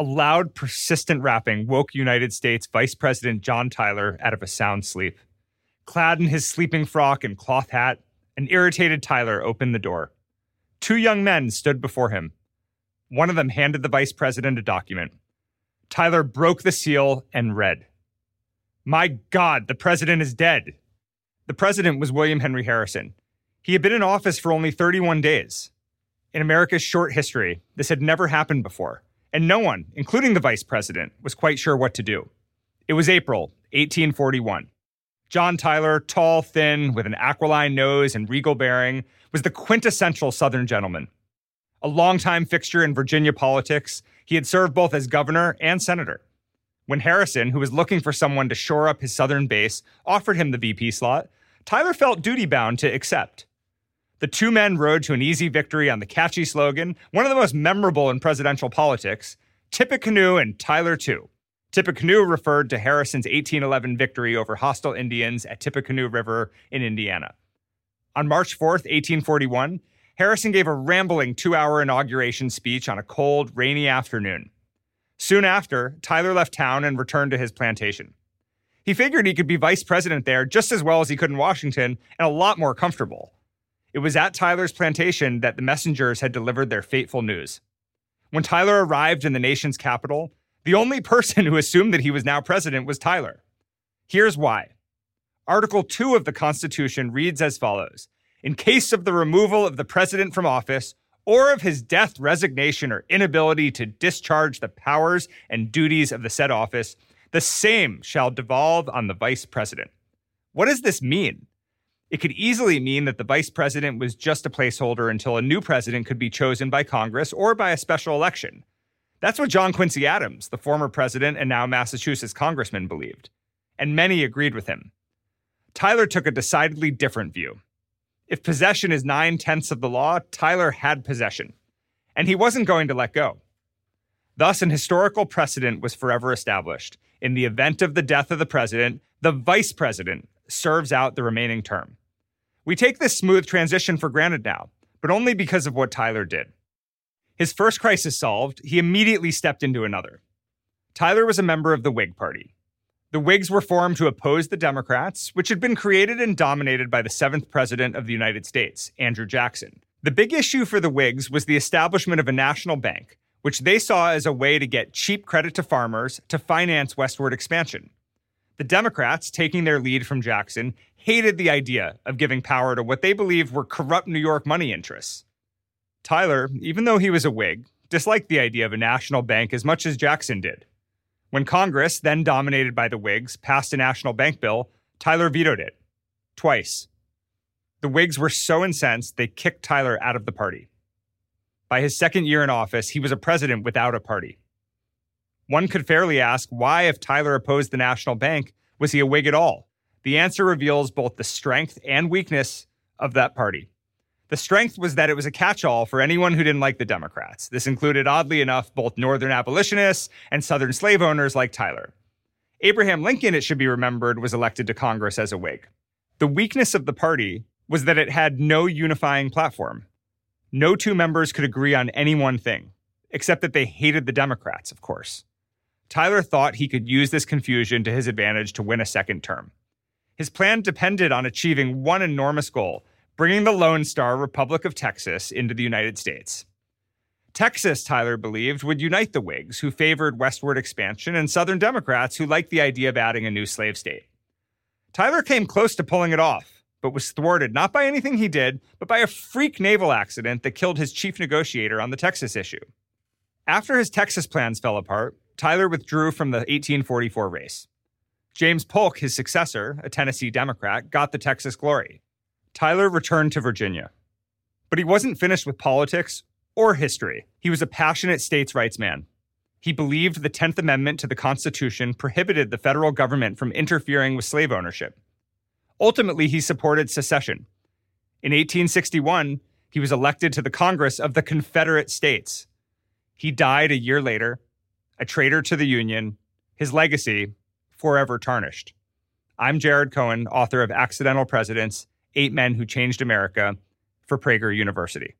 A loud, persistent rapping woke United States Vice President John Tyler out of a sound sleep. Clad in his sleeping frock and cloth hat, an irritated Tyler opened the door. Two young men stood before him. One of them handed the vice president a document. Tyler broke the seal and read My God, the president is dead. The president was William Henry Harrison. He had been in office for only 31 days. In America's short history, this had never happened before and no one, including the vice president, was quite sure what to do. It was April 1841. John Tyler, tall, thin, with an aquiline nose and regal bearing, was the quintessential Southern gentleman. A longtime fixture in Virginia politics, he had served both as governor and senator. When Harrison, who was looking for someone to shore up his Southern base, offered him the VP slot, Tyler felt duty bound to accept. The two men rode to an easy victory on the catchy slogan, one of the most memorable in presidential politics Tippecanoe and Tyler too. Tippecanoe referred to Harrison's 1811 victory over hostile Indians at Tippecanoe River in Indiana. On March 4th, 1841, Harrison gave a rambling two hour inauguration speech on a cold, rainy afternoon. Soon after, Tyler left town and returned to his plantation. He figured he could be vice president there just as well as he could in Washington and a lot more comfortable. It was at Tyler's plantation that the messengers had delivered their fateful news. When Tyler arrived in the nation's capital, the only person who assumed that he was now president was Tyler. Here's why. Article 2 of the Constitution reads as follows In case of the removal of the president from office, or of his death, resignation, or inability to discharge the powers and duties of the said office, the same shall devolve on the vice president. What does this mean? It could easily mean that the vice president was just a placeholder until a new president could be chosen by Congress or by a special election. That's what John Quincy Adams, the former president and now Massachusetts congressman, believed. And many agreed with him. Tyler took a decidedly different view. If possession is nine tenths of the law, Tyler had possession. And he wasn't going to let go. Thus, an historical precedent was forever established. In the event of the death of the president, the vice president serves out the remaining term. We take this smooth transition for granted now, but only because of what Tyler did. His first crisis solved, he immediately stepped into another. Tyler was a member of the Whig Party. The Whigs were formed to oppose the Democrats, which had been created and dominated by the seventh president of the United States, Andrew Jackson. The big issue for the Whigs was the establishment of a national bank, which they saw as a way to get cheap credit to farmers to finance westward expansion. The Democrats, taking their lead from Jackson, hated the idea of giving power to what they believed were corrupt New York money interests. Tyler, even though he was a Whig, disliked the idea of a national bank as much as Jackson did. When Congress, then dominated by the Whigs, passed a national bank bill, Tyler vetoed it. Twice. The Whigs were so incensed they kicked Tyler out of the party. By his second year in office, he was a president without a party. One could fairly ask why, if Tyler opposed the national bank, was he a Whig at all? The answer reveals both the strength and weakness of that party. The strength was that it was a catch all for anyone who didn't like the Democrats. This included, oddly enough, both Northern abolitionists and Southern slave owners like Tyler. Abraham Lincoln, it should be remembered, was elected to Congress as a Whig. The weakness of the party was that it had no unifying platform. No two members could agree on any one thing, except that they hated the Democrats, of course. Tyler thought he could use this confusion to his advantage to win a second term. His plan depended on achieving one enormous goal bringing the Lone Star Republic of Texas into the United States. Texas, Tyler believed, would unite the Whigs, who favored westward expansion, and Southern Democrats, who liked the idea of adding a new slave state. Tyler came close to pulling it off, but was thwarted not by anything he did, but by a freak naval accident that killed his chief negotiator on the Texas issue. After his Texas plans fell apart, Tyler withdrew from the 1844 race. James Polk, his successor, a Tennessee Democrat, got the Texas glory. Tyler returned to Virginia. But he wasn't finished with politics or history. He was a passionate states' rights man. He believed the 10th Amendment to the Constitution prohibited the federal government from interfering with slave ownership. Ultimately, he supported secession. In 1861, he was elected to the Congress of the Confederate States. He died a year later a traitor to the Union, his legacy forever tarnished. I'm Jared Cohen, author of Accidental Presidents Eight Men Who Changed America for Prager University.